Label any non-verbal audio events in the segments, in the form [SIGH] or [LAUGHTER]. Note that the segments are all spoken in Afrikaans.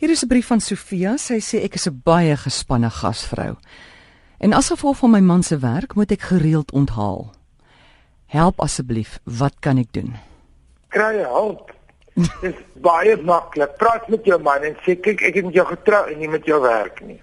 Hier is 'n brief van Sofia. Sy sê ek is 'n baie gespanne gasvrou. En as gevolg van my man se werk moet ek gereeld onthaal. Help asseblief, wat kan ek doen? Kry hulp. [LAUGHS] Dit is baie maklik. Praat met jou man en sê kyk ek het met jou getrou en nie met jou werk nie.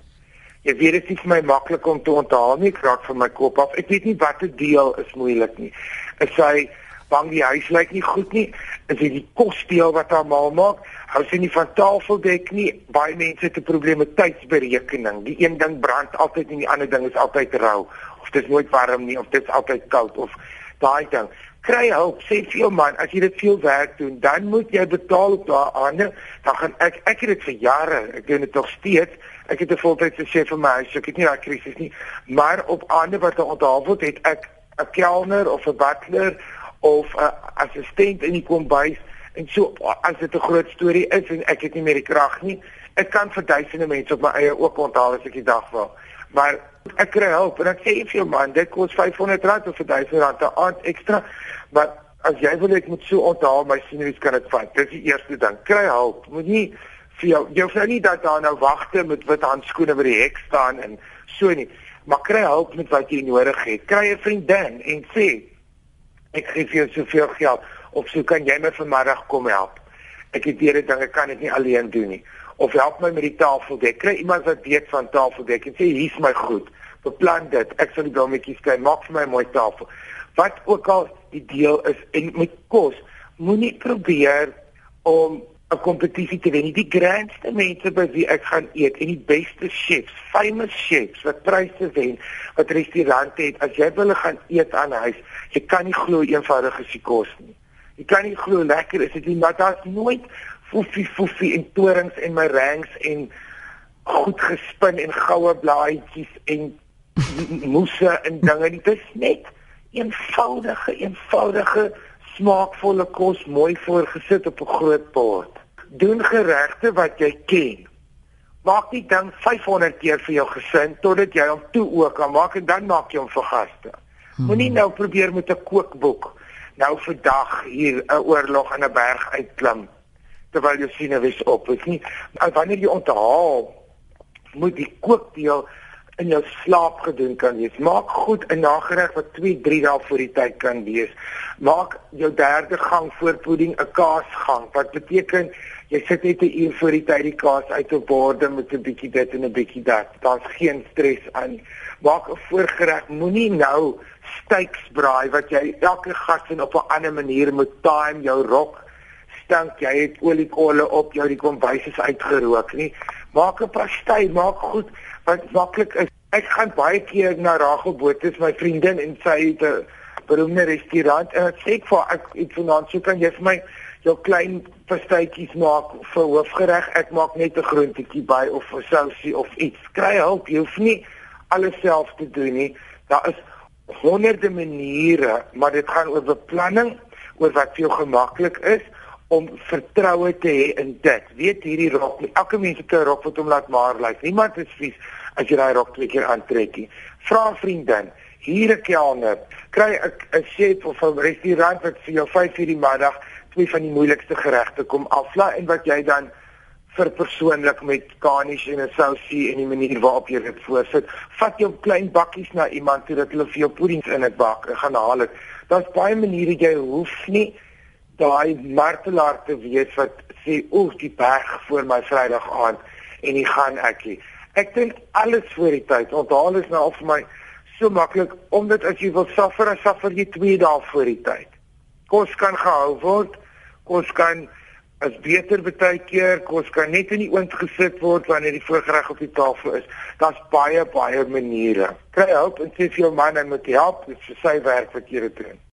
Jy weet dit is vir my maklik om te onthaal nie, ek raak van my kop af. Ek weet nie watter deel is moeilik nie. Is sy bang die huis lyk nie goed nie? Is dit die kosdeel wat haar mal maak? Hou sy nie van tafeldek nie? Baie mense het 'n probleem met tydsberekening. Die een ding brand altyd en die ander ding is altyd rou. Of dit is nooit warm nie of dit is altyd koud of daai ding. Kry hulp, sê vir jou man, as jy dit veel werk doen, dan moet jy betaal op ander. Dan gaan ek ek het dit vir jare, ek doen dit nog steeds. Ek het 'n voltydse chef vir my huis, so ek het nie daai krisis nie. Maar op ander wat onthaal word, het ek 'n kelner of 'n butler of 'n assistent in die kombuis en so as dit 'n groot storie is en ek het nie meer die krag nie, ek kan vir duisende mense op my eie ook onthaal as ek die dag wil. Maar ek kry hulp en ek sê vir jou man, dit kos R500 of R1000 'n aand ekstra, maar as jy wil ek moet so onthaal, my seniors kan dit vat. Dis die eerste ding. Kry hulp. Moet nie vir jou jy hoef nou nie dat daar nou wagte met wit handskoene by die hek staan en so nie. Maar kry hulp met wat jy nodig het. Kry 'n vriendin en sê ek gee vir jou soveel geld of so kan jy my vanmiddag kom help. Ek het hierdie dinge kan ek nie alleen doen nie. Of help my met die tafeldek. Kry iemand wat weet van tafeldek en sê hier's my goed. Beplan dit. Ek sal die blommetjies kry. Maak vir my 'n mooi tafel. Wat ook al die deel is en met kos, moenie probeer om 'n kompetisie te wen. Die grootste mense by wie ek gaan eet en die beste chefs, famous chefs wat pryse wen, wat restaurante het, as jy wil gaan eet aan huis, jy kan nie glo eenvoudig is die kos nie. Jy kan nie glo lekker is dit nie, maar daar's nooit foefie foefie en torings en merengs en goed gespin en goue blaadjies en [LAUGHS] moesse en dinge. Dit is net eenvoudige, eenvoudige smaakvolle kos mooi voorgesit op 'n groot bord. Doen geregte wat jy ken. Maak nie dan 500 keer vir jou gesin totdat jy hom toe ook kan maak en dan maak jy hom vir gaste. Hmm. Moenie nou probeer met 'n kookboek nou vir dag hier 'n oorlog in 'n berg uitklim terwyl jy sien op. Dit is nie wanneer jy onthaal moet die kookdeel in jou slaap gedoen kan wees. Maak goed 'n nagereg wat 2, 3 dae voor die tyd kan wees. Maak jou derde gang voorpoeding 'n kaasgang. Wat beteken jy sit net 'n uur voor die tyd die kaas uit op borde met 'n bietjie dit en 'n bietjie dat. Daar's geen stres aan. Maak 'n voorgereg. Moenie nou steaks braai wat jy elke gas in op 'n ander manier moet time jou rok stink jy het oliekolle op jou die kombuis is uitgerook nie maak 'n pastai maak goed wat maklik is. Ek gaan baie keer na Rachel Botha my vriendin en sy het 'n beroemde restaurant en ek sê vir ek iets vanaand so kan jy vir my jou klein pastaitjies maak vir hoofgereg? Ek maak net 'n groentetjie by of 'n sousie of iets. Kry hulp jy hoef nie alles self te doen nie. Daar is honderde maniere maar dit gaan oor beplanning oor wat vir jou gemaklik is om vertroue te hê in dit. Weet hierdie rok, elke mens het 'n rok wat hom laat maar lyk. Niemand is vies as jy daai rok twee keer aantrek nie. Vra 'n vriendin, hier 'n kelner, kry 'n 'n chef of 'n restaurant wat vir jou 5 uur die middag twee van die moeilikste geregte kom aflaai en wat jy dan vir persoonlik met garnish en 'n sousie en die manier waarop jy dit voorsit. Vat jou klein bakkies na iemand toe dat hulle vir jou puddings in dit bak gaan haal dit. Daar's baie maniere jy hoef nie daai martelaar te wees wat sê oef die berg voor my Vrydag aand en hy gaan ek nie. Ek dink alles voor die tyd. Onthaal is nou vir my so maklik omdat as jy wil suffer, dan suffer jy 2 dae voor die tyd. Kos kan gehou word. Kos kan as beter baie keer kos kan net in die oond gesit word wanneer die voorgereg op die tafel is. Daar's baie baie maniere. Kry hulp en sê vir jou man hy moet help, dit is sy werk wat jy doen.